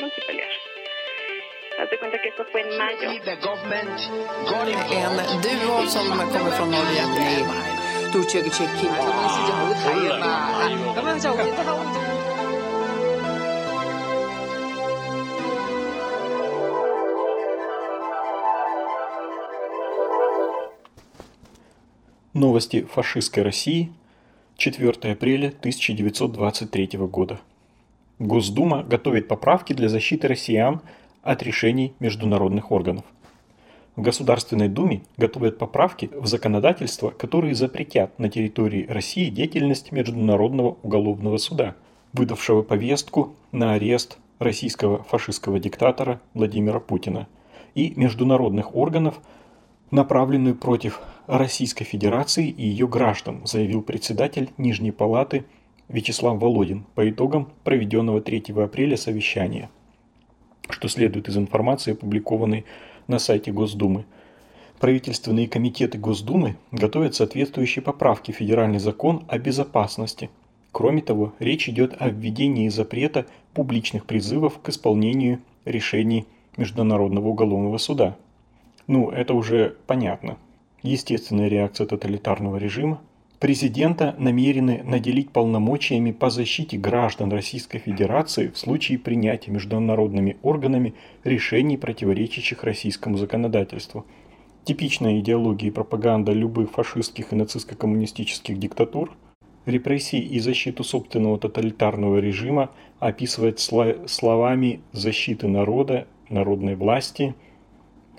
multipliers. Haz de cuenta que esto fue en mayo. Duo som kommer från Norge. Новости фашистской России 4 апреля 1923 года. Госдума готовит поправки для защиты россиян от решений международных органов. В Государственной Думе готовят поправки в законодательство, которые запретят на территории России деятельность Международного уголовного суда, выдавшего повестку на арест российского фашистского диктатора Владимира Путина и международных органов, направленную против Российской Федерации и ее граждан, заявил председатель Нижней Палаты Вячеслав Володин по итогам проведенного 3 апреля совещания, что следует из информации, опубликованной на сайте Госдумы. Правительственные комитеты Госдумы готовят соответствующие поправки в федеральный закон о безопасности. Кроме того, речь идет о введении запрета публичных призывов к исполнению решений Международного уголовного суда. Ну, это уже понятно. Естественная реакция тоталитарного режима. Президента намерены наделить полномочиями по защите граждан Российской Федерации в случае принятия международными органами решений, противоречащих российскому законодательству. Типичная идеология и пропаганда любых фашистских и нацистско-коммунистических диктатур – репрессии и защиту собственного тоталитарного режима описывает словами защиты народа, народной власти,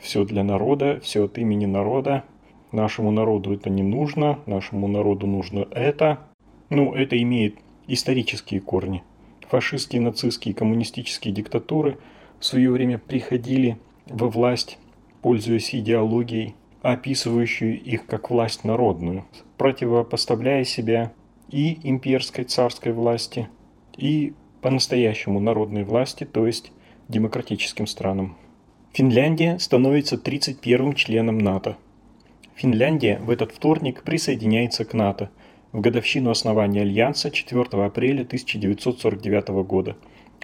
все для народа, все от имени народа, нашему народу это не нужно, нашему народу нужно это. Ну, это имеет исторические корни. Фашистские, нацистские, коммунистические диктатуры в свое время приходили во власть, пользуясь идеологией, описывающей их как власть народную, противопоставляя себя и имперской царской власти, и по-настоящему народной власти, то есть демократическим странам. Финляндия становится 31-м членом НАТО. Финляндия в этот вторник присоединяется к НАТО в годовщину основания Альянса 4 апреля 1949 года.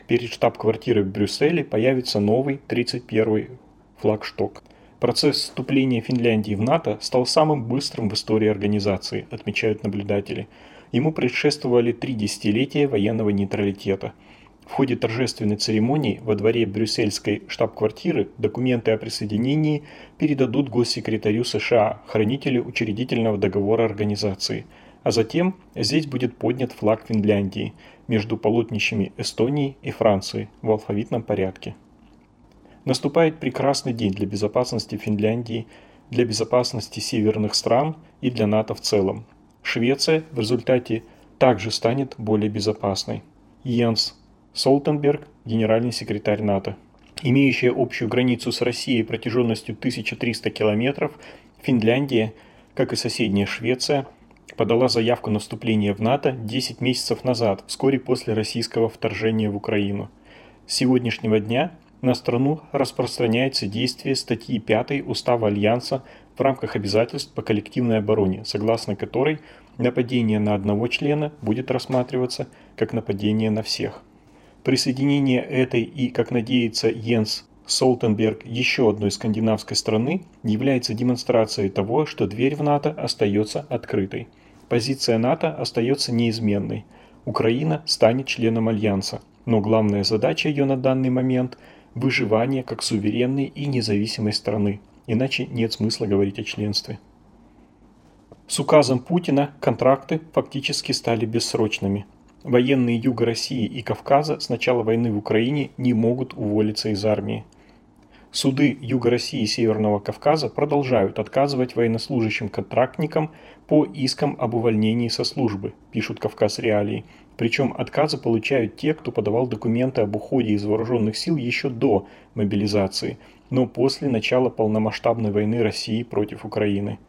Перед штаб-квартирой в Брюсселе появится новый 31-й флагшток. Процесс вступления Финляндии в НАТО стал самым быстрым в истории организации, отмечают наблюдатели. Ему предшествовали три десятилетия военного нейтралитета – в ходе торжественной церемонии во дворе брюссельской штаб-квартиры документы о присоединении передадут госсекретарю США, хранителю учредительного договора организации, а затем здесь будет поднят флаг Финляндии между полотнищами Эстонии и Франции в алфавитном порядке. Наступает прекрасный день для безопасности Финляндии, для безопасности северных стран и для НАТО в целом. Швеция в результате также станет более безопасной. Йенс Солтенберг, генеральный секретарь НАТО. Имеющая общую границу с Россией протяженностью 1300 километров, Финляндия, как и соседняя Швеция, подала заявку на вступление в НАТО 10 месяцев назад, вскоре после российского вторжения в Украину. С сегодняшнего дня на страну распространяется действие статьи 5 Устава Альянса в рамках обязательств по коллективной обороне, согласно которой нападение на одного члена будет рассматриваться как нападение на всех. Присоединение этой и, как надеется Йенс Солтенберг, еще одной скандинавской страны является демонстрацией того, что дверь в НАТО остается открытой. Позиция НАТО остается неизменной. Украина станет членом Альянса, но главная задача ее на данный момент – выживание как суверенной и независимой страны, иначе нет смысла говорить о членстве. С указом Путина контракты фактически стали бессрочными – Военные Юга России и Кавказа с начала войны в Украине не могут уволиться из армии. Суды Юга России и Северного Кавказа продолжают отказывать военнослужащим-контрактникам по искам об увольнении со службы, пишут Кавказ Реалии. Причем отказы получают те, кто подавал документы об уходе из вооруженных сил еще до мобилизации, но после начала полномасштабной войны России против Украины.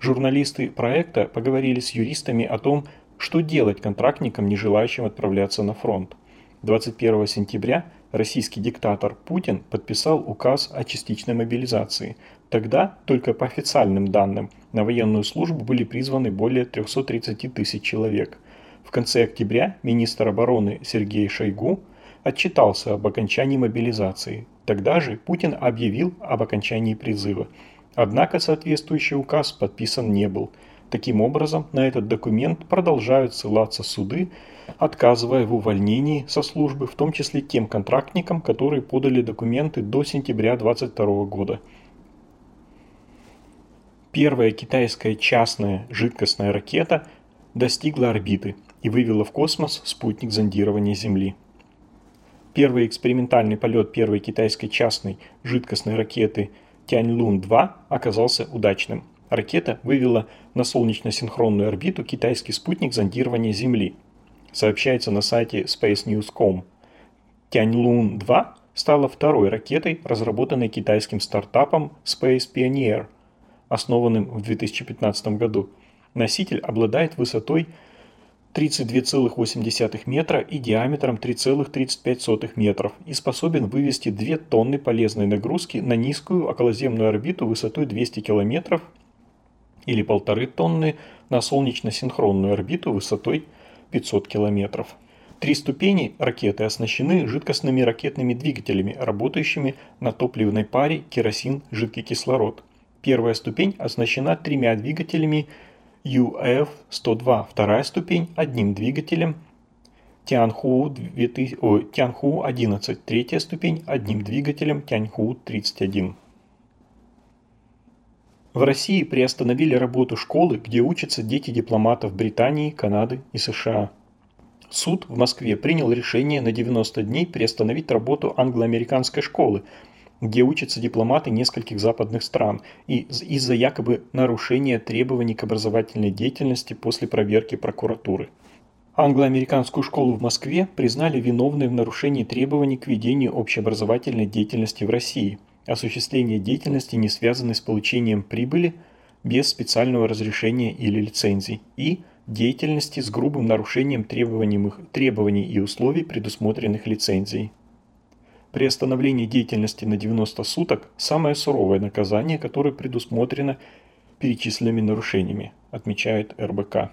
Журналисты проекта поговорили с юристами о том, что делать контрактникам, не желающим отправляться на фронт? 21 сентября российский диктатор Путин подписал указ о частичной мобилизации. Тогда, только по официальным данным, на военную службу были призваны более 330 тысяч человек. В конце октября министр обороны Сергей Шойгу отчитался об окончании мобилизации. Тогда же Путин объявил об окончании призыва. Однако соответствующий указ подписан не был. Таким образом, на этот документ продолжают ссылаться суды, отказывая в увольнении со службы, в том числе тем контрактникам, которые подали документы до сентября 2022 года. Первая китайская частная жидкостная ракета достигла орбиты и вывела в космос спутник зондирования Земли. Первый экспериментальный полет первой китайской частной жидкостной ракеты Тяньлун-2 оказался удачным. Ракета вывела на солнечно-синхронную орбиту китайский спутник зондирования Земли. Сообщается на сайте spacenews.com. Тяньлун-2 стала второй ракетой, разработанной китайским стартапом Space Pioneer, основанным в 2015 году. Носитель обладает высотой 32,8 метра и диаметром 3,35 метров и способен вывести 2 тонны полезной нагрузки на низкую околоземную орбиту высотой 200 километров или 1,5 тонны на солнечно-синхронную орбиту высотой 500 километров. Три ступени ракеты оснащены жидкостными ракетными двигателями, работающими на топливной паре керосин-жидкий кислород. Первая ступень оснащена тремя двигателями UF-102, вторая ступень одним двигателем Tianhu-11, третья ступень одним двигателем Tianhu-31. В России приостановили работу школы, где учатся дети дипломатов Британии, Канады и США. Суд в Москве принял решение на 90 дней приостановить работу англо-американской школы, где учатся дипломаты нескольких западных стран, и из-за якобы нарушения требований к образовательной деятельности после проверки прокуратуры. Англо-американскую школу в Москве признали виновной в нарушении требований к ведению общеобразовательной деятельности в России, осуществление деятельности, не связанной с получением прибыли без специального разрешения или лицензий, и деятельности с грубым нарушением требований и условий, предусмотренных лицензией. Приостановление деятельности на 90 суток – самое суровое наказание, которое предусмотрено перечисленными нарушениями, отмечает РБК.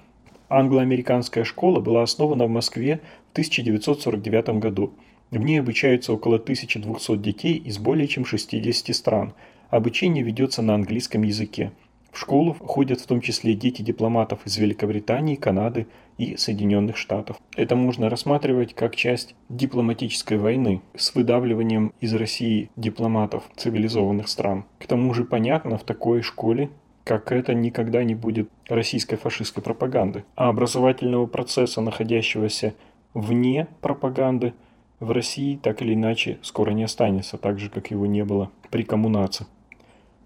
Англо-американская школа была основана в Москве в 1949 году. В ней обучаются около 1200 детей из более чем 60 стран. Обучение ведется на английском языке. В школу ходят в том числе дети дипломатов из Великобритании, Канады и Соединенных Штатов. Это можно рассматривать как часть дипломатической войны с выдавливанием из России дипломатов цивилизованных стран. К тому же понятно, в такой школе как это никогда не будет российской фашистской пропаганды. А образовательного процесса, находящегося вне пропаганды, в России так или иначе скоро не останется, так же, как его не было при коммунации.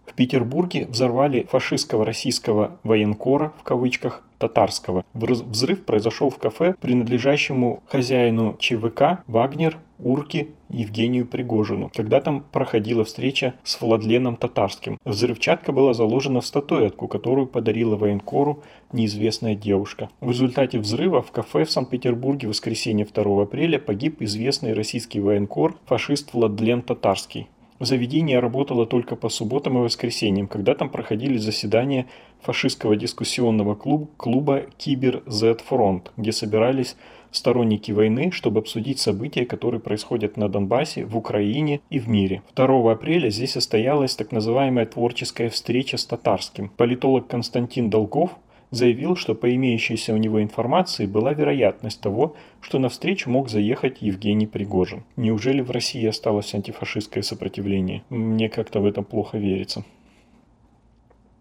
В Петербурге взорвали фашистского российского военкора, в кавычках, татарского. Взрыв произошел в кафе, принадлежащему хозяину ЧВК «Вагнер» Урки Евгению Пригожину, когда там проходила встреча с Владленом Татарским. Взрывчатка была заложена в статуэтку, которую подарила военкору неизвестная девушка. В результате взрыва в кафе в Санкт-Петербурге в воскресенье 2 апреля погиб известный российский военкор, фашист Владлен Татарский. Заведение работало только по субботам и воскресеньям, когда там проходили заседания фашистского дискуссионного клуб, клуба Кибер Z Фронт, где собирались сторонники войны, чтобы обсудить события, которые происходят на Донбассе, в Украине и в мире. 2 апреля здесь состоялась так называемая творческая встреча с татарским. Политолог Константин Долгов заявил, что по имеющейся у него информации была вероятность того, что на встречу мог заехать Евгений Пригожин. Неужели в России осталось антифашистское сопротивление? Мне как-то в этом плохо верится.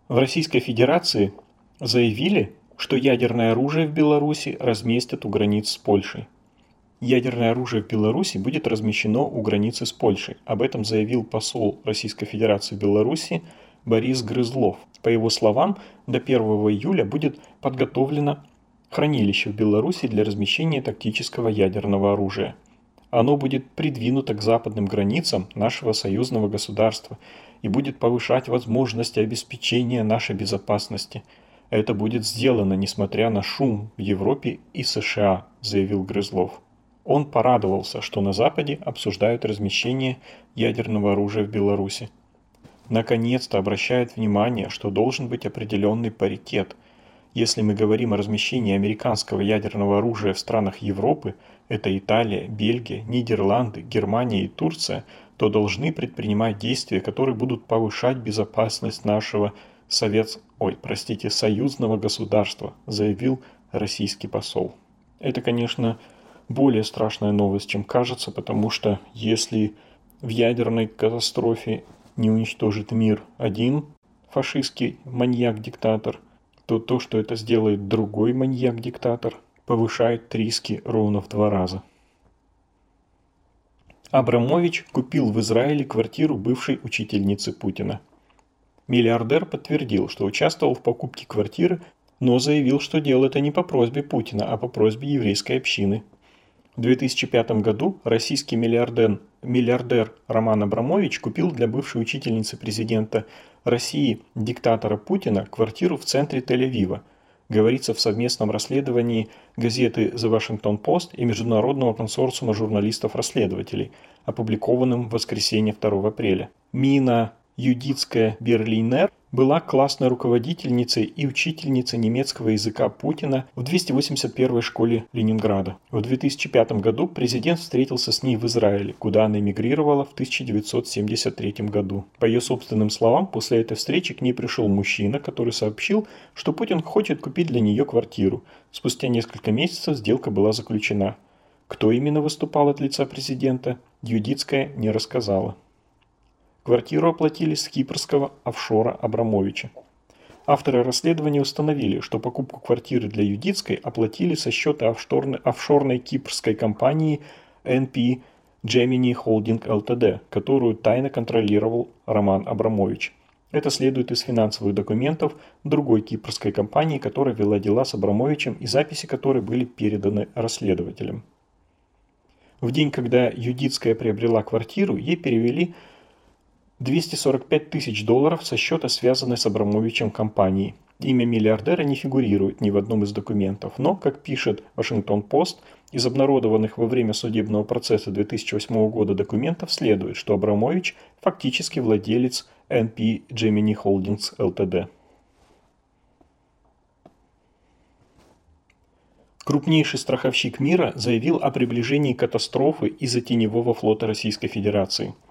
В Российской Федерации заявили, что ядерное оружие в Беларуси разместят у границ с Польшей. Ядерное оружие в Беларуси будет размещено у границы с Польшей. Об этом заявил посол Российской Федерации в Беларуси Борис Грызлов. По его словам, до 1 июля будет подготовлено хранилище в Беларуси для размещения тактического ядерного оружия. Оно будет придвинуто к западным границам нашего союзного государства и будет повышать возможности обеспечения нашей безопасности. Это будет сделано, несмотря на шум в Европе и США, заявил Грызлов. Он порадовался, что на Западе обсуждают размещение ядерного оружия в Беларуси наконец-то обращает внимание, что должен быть определенный паритет. Если мы говорим о размещении американского ядерного оружия в странах Европы, это Италия, Бельгия, Нидерланды, Германия и Турция, то должны предпринимать действия, которые будут повышать безопасность нашего совет... Ой, простите, союзного государства, заявил российский посол. Это, конечно, более страшная новость, чем кажется, потому что если в ядерной катастрофе не уничтожит мир один фашистский маньяк-диктатор, то то, что это сделает другой маньяк-диктатор, повышает риски ровно в два раза. Абрамович купил в Израиле квартиру бывшей учительницы Путина. Миллиардер подтвердил, что участвовал в покупке квартиры, но заявил, что делал это не по просьбе Путина, а по просьбе еврейской общины. В 2005 году российский миллиардер, миллиардер Роман Абрамович купил для бывшей учительницы президента России, диктатора Путина, квартиру в центре Тель-Авива. Говорится в совместном расследовании газеты The Washington Post и Международного консорциума журналистов-расследователей, опубликованным в воскресенье 2 апреля. Мина Юдитская Берлинер была классной руководительницей и учительницей немецкого языка Путина в 281-й школе Ленинграда. В 2005 году президент встретился с ней в Израиле, куда она эмигрировала в 1973 году. По ее собственным словам, после этой встречи к ней пришел мужчина, который сообщил, что Путин хочет купить для нее квартиру. Спустя несколько месяцев сделка была заключена. Кто именно выступал от лица президента, Юдитская не рассказала. Квартиру оплатили с кипрского офшора Абрамовича. Авторы расследования установили, что покупку квартиры для Юдицкой оплатили со счета офшорной, офшорной кипрской компании NP Gemini Holding Ltd, которую тайно контролировал Роман Абрамович. Это следует из финансовых документов другой кипрской компании, которая вела дела с Абрамовичем и записи которой были переданы расследователям. В день, когда Юдицкая приобрела квартиру, ей перевели 245 тысяч долларов со счета, связанной с Абрамовичем компании. Имя миллиардера не фигурирует ни в одном из документов, но, как пишет Вашингтон-Пост, из обнародованных во время судебного процесса 2008 года документов следует, что Абрамович фактически владелец NP Gemini Holdings Ltd. Крупнейший страховщик мира заявил о приближении катастрофы из-за теневого флота Российской Федерации –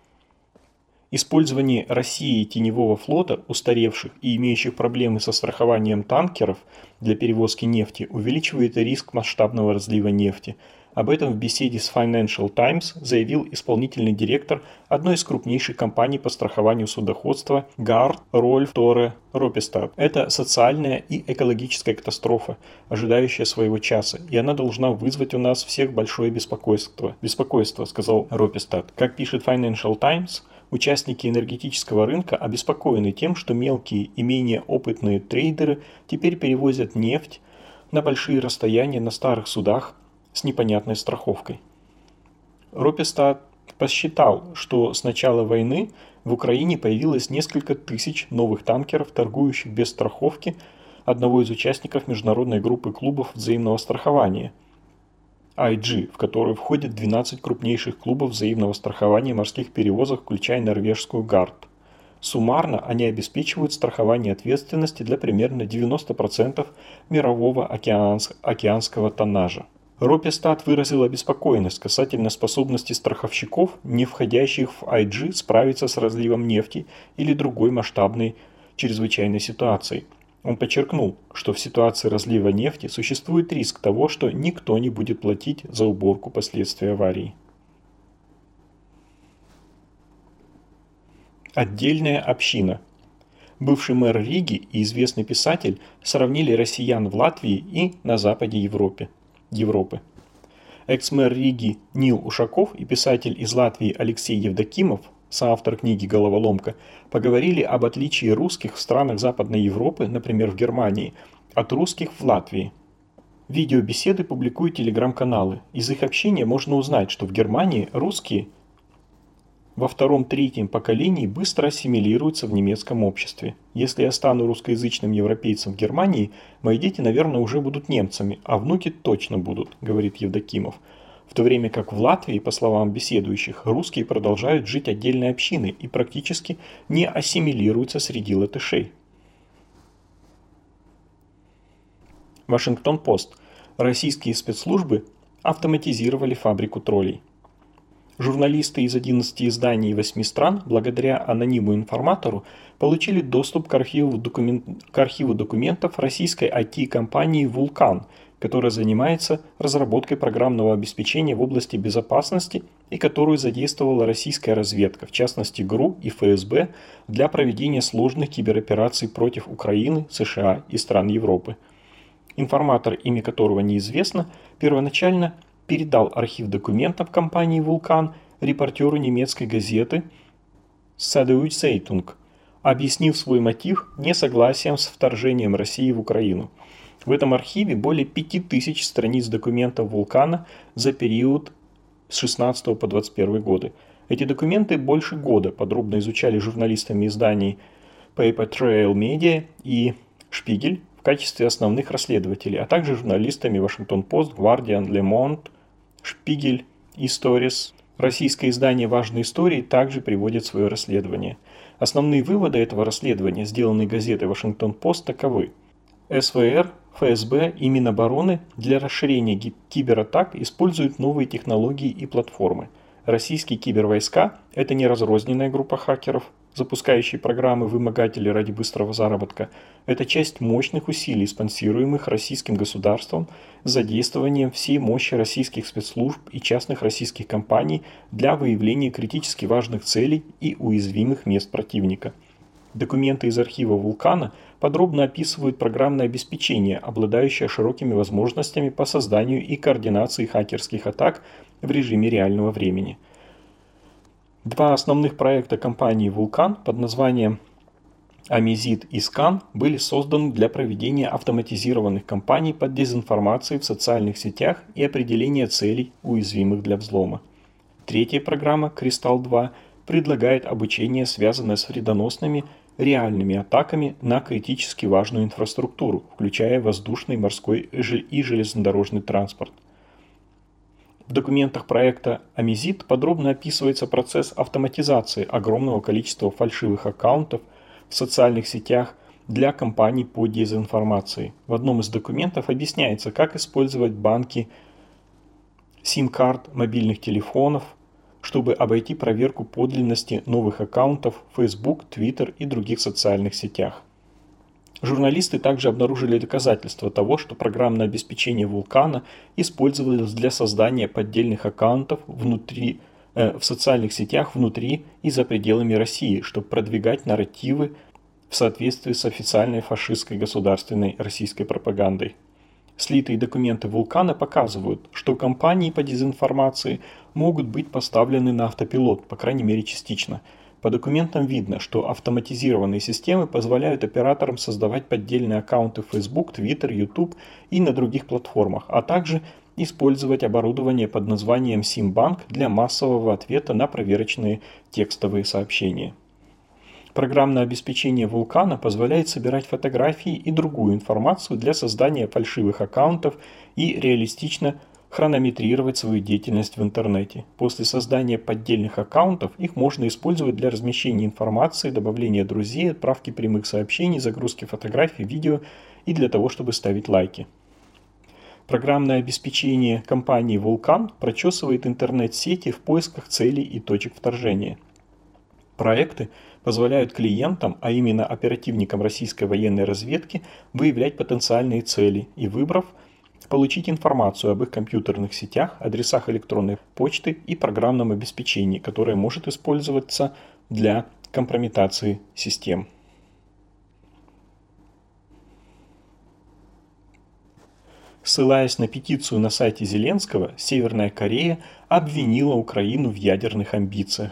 Использование Россией теневого флота, устаревших и имеющих проблемы со страхованием танкеров для перевозки нефти, увеличивает риск масштабного разлива нефти. Об этом в беседе с Financial Times заявил исполнительный директор одной из крупнейших компаний по страхованию судоходства Гард Рольф Торе Ропестад. Это социальная и экологическая катастрофа, ожидающая своего часа, и она должна вызвать у нас всех большое беспокойство. Беспокойство, сказал Ропестад. Как пишет Financial Times, Участники энергетического рынка обеспокоены тем, что мелкие и менее опытные трейдеры теперь перевозят нефть на большие расстояния на старых судах с непонятной страховкой. Ропестат посчитал, что с начала войны в Украине появилось несколько тысяч новых танкеров, торгующих без страховки одного из участников международной группы клубов взаимного страхования – IG, в которую входит 12 крупнейших клубов взаимного страхования морских перевозок, включая норвежскую ГАРД. Суммарно они обеспечивают страхование ответственности для примерно 90% мирового океанс океанского тоннажа. Ропестат выразил обеспокоенность касательно способности страховщиков, не входящих в IG, справиться с разливом нефти или другой масштабной чрезвычайной ситуацией – он подчеркнул, что в ситуации разлива нефти существует риск того, что никто не будет платить за уборку последствий аварии. Отдельная община. Бывший мэр Риги и известный писатель сравнили россиян в Латвии и на западе Европы. Европы. Экс-мэр Риги Нил Ушаков и писатель из Латвии Алексей Евдокимов соавтор книги «Головоломка», поговорили об отличии русских в странах Западной Европы, например, в Германии, от русских в Латвии. Видеобеседы публикуют телеграм-каналы. Из их общения можно узнать, что в Германии русские во втором-третьем поколении быстро ассимилируются в немецком обществе. Если я стану русскоязычным европейцем в Германии, мои дети, наверное, уже будут немцами, а внуки точно будут, говорит Евдокимов в то время как в Латвии, по словам беседующих, русские продолжают жить отдельной общиной и практически не ассимилируются среди латышей. Вашингтон-Пост. Российские спецслужбы автоматизировали фабрику троллей. Журналисты из 11 изданий и 8 стран, благодаря анониму информатору, получили доступ к архиву, документ... к архиву документов российской IT-компании «Вулкан», которая занимается разработкой программного обеспечения в области безопасности и которую задействовала российская разведка, в частности ГРУ и ФСБ, для проведения сложных киберопераций против Украины, США и стран Европы. Информатор, имя которого неизвестно, первоначально передал архив документов компании «Вулкан» репортеру немецкой газеты «Садеуч Сейтунг», объяснив свой мотив несогласием с вторжением России в Украину. В этом архиве более 5000 страниц документов «Вулкана» за период с 16 по 21 годы. Эти документы больше года подробно изучали журналистами изданий Paper Trail Media и Шпигель в качестве основных расследователей, а также журналистами Washington Post, Guardian, Le Monde, Шпигель и Stories. Российское издание «Важные истории» также приводит свое расследование. Основные выводы этого расследования, сделанные газетой «Вашингтон Пост», таковы. СВР, ФСБ и Минобороны для расширения кибератак используют новые технологии и платформы. Российские кибервойска – это не разрозненная группа хакеров, запускающие программы вымогатели ради быстрого заработка, это часть мощных усилий, спонсируемых российским государством с задействованием всей мощи российских спецслужб и частных российских компаний для выявления критически важных целей и уязвимых мест противника. Документы из архива «Вулкана» подробно описывают программное обеспечение, обладающее широкими возможностями по созданию и координации хакерских атак в режиме реального времени – Два основных проекта компании «Вулкан» под названием Амизид и Скан были созданы для проведения автоматизированных кампаний под дезинформацией в социальных сетях и определения целей, уязвимых для взлома. Третья программа «Кристалл-2» предлагает обучение, связанное с вредоносными реальными атаками на критически важную инфраструктуру, включая воздушный, морской и железнодорожный транспорт. В документах проекта Амизит подробно описывается процесс автоматизации огромного количества фальшивых аккаунтов в социальных сетях для компаний по дезинформации. В одном из документов объясняется, как использовать банки сим-карт мобильных телефонов, чтобы обойти проверку подлинности новых аккаунтов в Facebook, Twitter и других социальных сетях. Журналисты также обнаружили доказательства того, что программное обеспечение вулкана использовалось для создания поддельных аккаунтов внутри, э, в социальных сетях внутри и за пределами России, чтобы продвигать нарративы в соответствии с официальной фашистской государственной российской пропагандой. Слитые документы вулкана показывают, что компании по дезинформации могут быть поставлены на автопилот, по крайней мере частично – по документам видно, что автоматизированные системы позволяют операторам создавать поддельные аккаунты в Facebook, Twitter, YouTube и на других платформах, а также использовать оборудование под названием SimBank для массового ответа на проверочные текстовые сообщения. Программное обеспечение Вулкана позволяет собирать фотографии и другую информацию для создания фальшивых аккаунтов и реалистично хронометрировать свою деятельность в интернете. После создания поддельных аккаунтов их можно использовать для размещения информации, добавления друзей, отправки прямых сообщений, загрузки фотографий, видео и для того, чтобы ставить лайки. Программное обеспечение компании «Вулкан» прочесывает интернет-сети в поисках целей и точек вторжения. Проекты позволяют клиентам, а именно оперативникам российской военной разведки, выявлять потенциальные цели и, выбрав – получить информацию об их компьютерных сетях, адресах электронной почты и программном обеспечении, которое может использоваться для компрометации систем. Ссылаясь на петицию на сайте Зеленского, Северная Корея обвинила Украину в ядерных амбициях.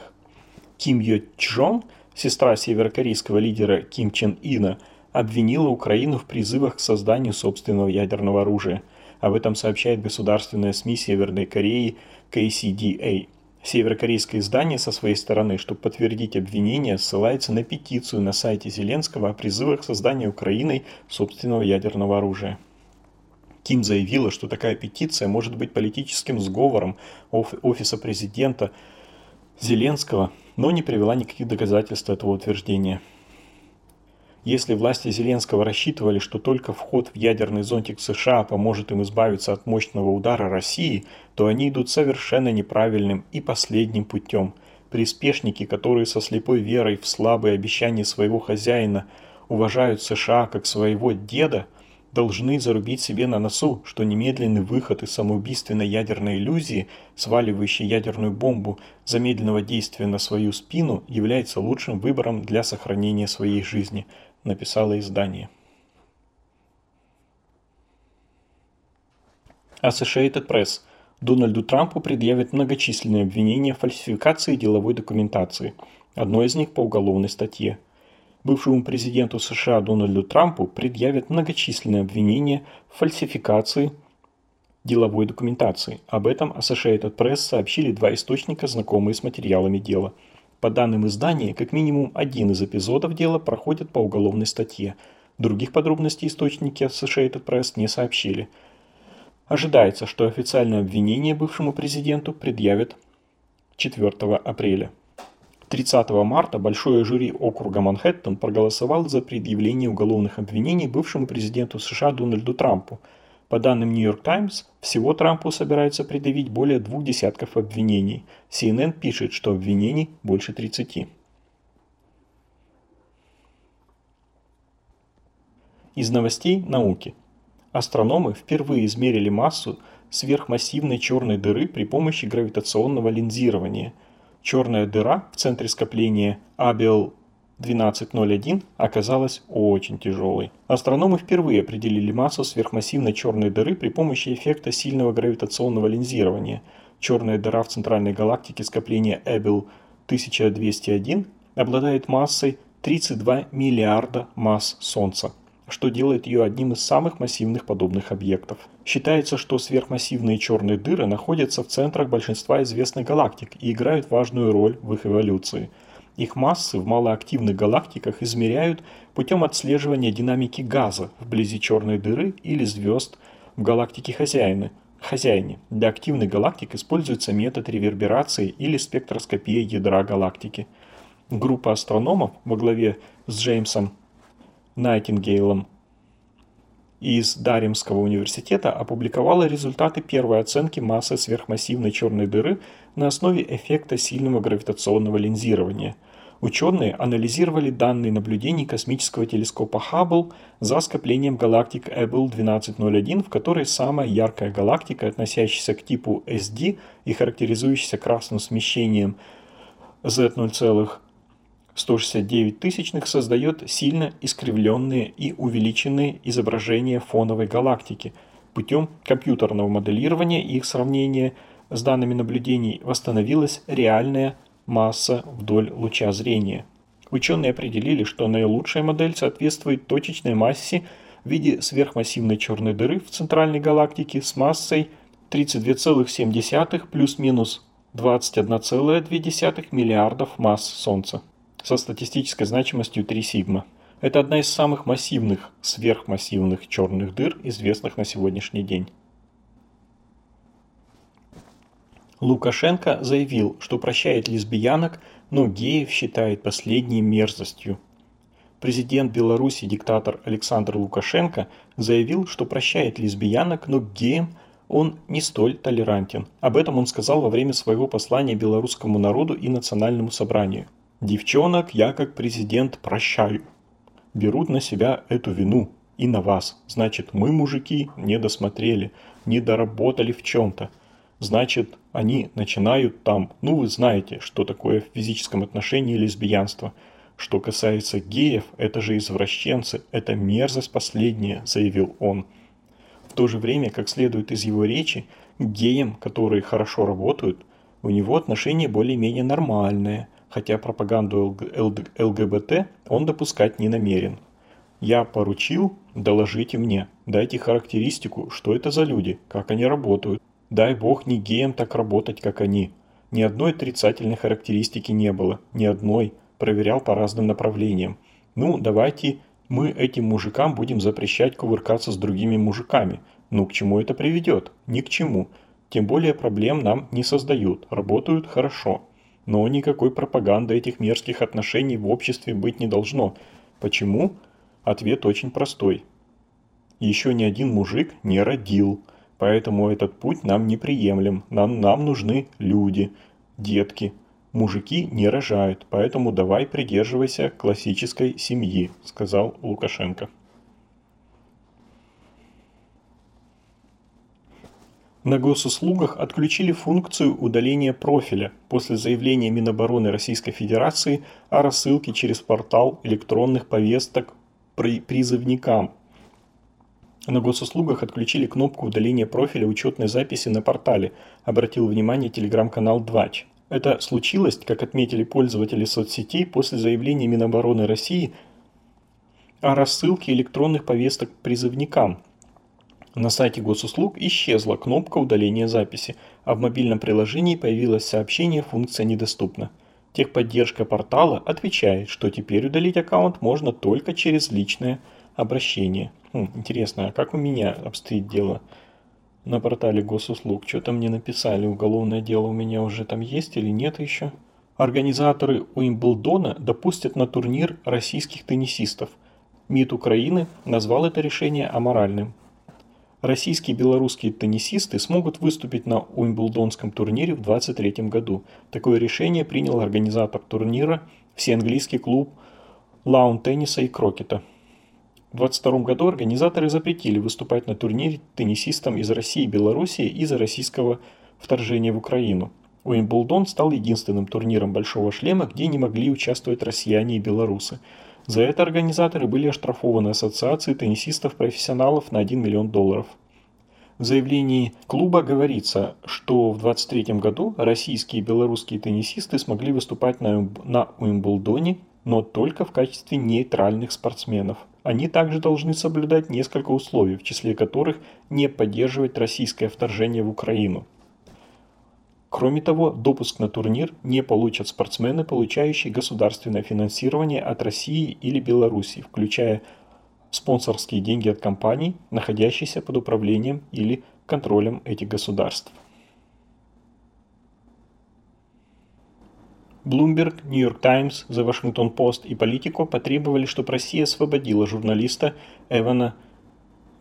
Ким Йо Чжон, сестра северокорейского лидера Ким Чен Ина, обвинила Украину в призывах к созданию собственного ядерного оружия – об этом сообщает государственная СМИ Северной Кореи KCDA. Северокорейское издание со своей стороны, чтобы подтвердить обвинение, ссылается на петицию на сайте Зеленского о призывах к созданию Украиной собственного ядерного оружия. Ким заявила, что такая петиция может быть политическим сговором офиса президента Зеленского, но не привела никаких доказательств этого утверждения. Если власти Зеленского рассчитывали, что только вход в ядерный зонтик США поможет им избавиться от мощного удара России, то они идут совершенно неправильным и последним путем. Приспешники, которые со слепой верой в слабые обещания своего хозяина уважают США как своего деда, должны зарубить себе на носу, что немедленный выход из самоубийственной ядерной иллюзии, сваливающей ядерную бомбу замедленного действия на свою спину, является лучшим выбором для сохранения своей жизни – написало издание. Associated Press. Дональду Трампу предъявят многочисленные обвинения в фальсификации деловой документации. Одно из них по уголовной статье. Бывшему президенту США Дональду Трампу предъявят многочисленные обвинения в фальсификации деловой документации. Об этом Associated Press сообщили два источника, знакомые с материалами дела – по данным издания, как минимум один из эпизодов дела проходит по уголовной статье. Других подробностей источники Associated Press не сообщили. Ожидается, что официальное обвинение бывшему президенту предъявят 4 апреля. 30 марта большое жюри округа Манхэттен проголосовало за предъявление уголовных обвинений бывшему президенту США Дональду Трампу – по данным New York Times, всего Трампу собирается предъявить более двух десятков обвинений. CNN пишет, что обвинений больше 30. Из новостей науки. Астрономы впервые измерили массу сверхмассивной черной дыры при помощи гравитационного линзирования. Черная дыра в центре скопления Абел 1201 оказалась очень тяжелой. Астрономы впервые определили массу сверхмассивной черной дыры при помощи эффекта сильного гравитационного линзирования. Черная дыра в центральной галактике скопления Эббел 1201 обладает массой 32 миллиарда масс Солнца, что делает ее одним из самых массивных подобных объектов. Считается, что сверхмассивные черные дыры находятся в центрах большинства известных галактик и играют важную роль в их эволюции – их массы в малоактивных галактиках измеряют путем отслеживания динамики газа вблизи черной дыры или звезд в галактике хозяина, хозяине. Для активных галактик используется метод реверберации или спектроскопия ядра галактики. Группа астрономов во главе с Джеймсом Найтингейлом из Даримского университета опубликовала результаты первой оценки массы сверхмассивной черной дыры на основе эффекта сильного гравитационного линзирования. Ученые анализировали данные наблюдений космического телескопа Хаббл за скоплением галактик Эббл 1201, в которой самая яркая галактика, относящаяся к типу SD и характеризующаяся красным смещением Z0,169 тысячных, создает сильно искривленные и увеличенные изображения фоновой галактики. Путем компьютерного моделирования и их сравнения – с данными наблюдений восстановилась реальная масса вдоль луча зрения. Ученые определили, что наилучшая модель соответствует точечной массе в виде сверхмассивной черной дыры в центральной галактике с массой 32,7 плюс-минус 21,2 миллиардов масс Солнца со статистической значимостью 3 сигма. Это одна из самых массивных сверхмассивных черных дыр, известных на сегодняшний день. Лукашенко заявил, что прощает лесбиянок, но геев считает последней мерзостью. Президент Беларуси диктатор Александр Лукашенко заявил, что прощает лесбиянок, но к геям он не столь толерантен. Об этом он сказал во время своего послания белорусскому народу и национальному собранию. «Девчонок я как президент прощаю. Берут на себя эту вину и на вас. Значит, мы, мужики, не досмотрели, не доработали в чем-то значит, они начинают там, ну вы знаете, что такое в физическом отношении лесбиянство. Что касается геев, это же извращенцы, это мерзость последняя, заявил он. В то же время, как следует из его речи, геям, которые хорошо работают, у него отношение более-менее нормальное, хотя пропаганду ЛГБТ он допускать не намерен. Я поручил, доложите мне, дайте характеристику, что это за люди, как они работают. Дай бог не геям так работать, как они. Ни одной отрицательной характеристики не было, ни одной. Проверял по разным направлениям. Ну, давайте мы этим мужикам будем запрещать кувыркаться с другими мужиками. Ну, к чему это приведет? Ни к чему. Тем более проблем нам не создают, работают хорошо. Но никакой пропаганды этих мерзких отношений в обществе быть не должно. Почему? Ответ очень простой. Еще ни один мужик не родил, поэтому этот путь нам неприемлем. Нам, нам нужны люди, детки. Мужики не рожают, поэтому давай придерживайся классической семьи, сказал Лукашенко. На госуслугах отключили функцию удаления профиля после заявления Минобороны Российской Федерации о рассылке через портал электронных повесток призывникам. На госуслугах отключили кнопку удаления профиля учетной записи на портале, обратил внимание телеграм-канал Двач. Это случилось, как отметили пользователи соцсетей, после заявления Минобороны России о рассылке электронных повесток призывникам – на сайте госуслуг исчезла кнопка удаления записи, а в мобильном приложении появилось сообщение «Функция недоступна». Техподдержка портала отвечает, что теперь удалить аккаунт можно только через личное обращение. Хм, интересно, а как у меня обстоит дело на портале госуслуг? Что-то мне написали, уголовное дело у меня уже там есть или нет еще? Организаторы Уимблдона допустят на турнир российских теннисистов. МИД Украины назвал это решение аморальным российские и белорусские теннисисты смогут выступить на Уимблдонском турнире в 2023 году. Такое решение принял организатор турнира, всеанглийский клуб лаун тенниса и крокета. В 2022 году организаторы запретили выступать на турнире теннисистам из России и Белоруссии из-за российского вторжения в Украину. Уимблдон стал единственным турниром «Большого шлема», где не могли участвовать россияне и белорусы – за это организаторы были оштрафованы Ассоциацией теннисистов-профессионалов на 1 миллион долларов. В заявлении клуба говорится, что в 2023 году российские и белорусские теннисисты смогли выступать на, на Уимблдоне, но только в качестве нейтральных спортсменов. Они также должны соблюдать несколько условий, в числе которых не поддерживать российское вторжение в Украину. Кроме того, допуск на турнир не получат спортсмены, получающие государственное финансирование от России или Беларуси, включая спонсорские деньги от компаний, находящихся под управлением или контролем этих государств. Bloomberg, New York Times, The Washington Post и Politico потребовали, чтобы Россия освободила журналиста Эвана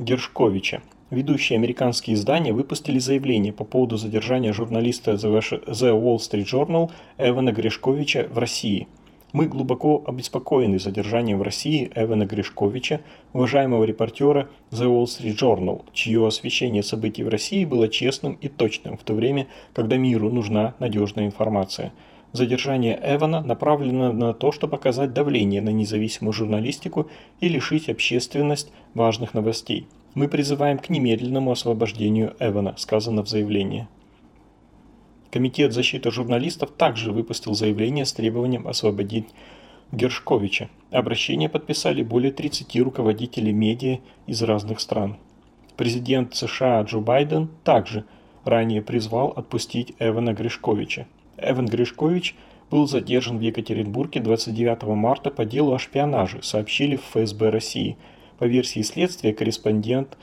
Гершковича, ведущие американские издания выпустили заявление по поводу задержания журналиста The Wall Street Journal Эвана Гришковича в России. Мы глубоко обеспокоены задержанием в России Эвана Гришковича, уважаемого репортера The Wall Street Journal, чье освещение событий в России было честным и точным в то время, когда миру нужна надежная информация. Задержание Эвана направлено на то, чтобы показать давление на независимую журналистику и лишить общественность важных новостей – мы призываем к немедленному освобождению Эвана, сказано в заявлении. Комитет защиты журналистов также выпустил заявление с требованием освободить Гершковича. Обращение подписали более 30 руководителей медиа из разных стран. Президент США Джо Байден также ранее призвал отпустить Эвана Гришковича. Эван Гришкович был задержан в Екатеринбурге 29 марта по делу о шпионаже, сообщили в ФСБ России – по версии следствия, корреспондент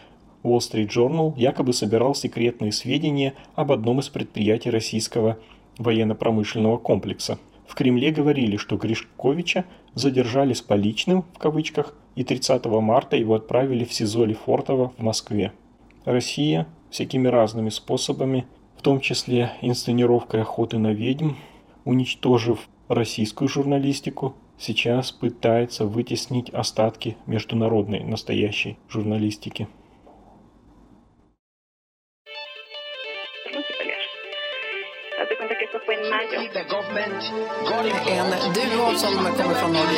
Wall Street Journal якобы собирал секретные сведения об одном из предприятий российского военно-промышленного комплекса. В Кремле говорили, что Гришковича задержали с поличным, в кавычках, и 30 марта его отправили в СИЗО Лефортово в Москве. Россия всякими разными способами, в том числе инсценировкой охоты на ведьм, уничтожив российскую журналистику, сейчас пытается вытеснить остатки международной настоящей журналистики. En duo som kommer från Norge.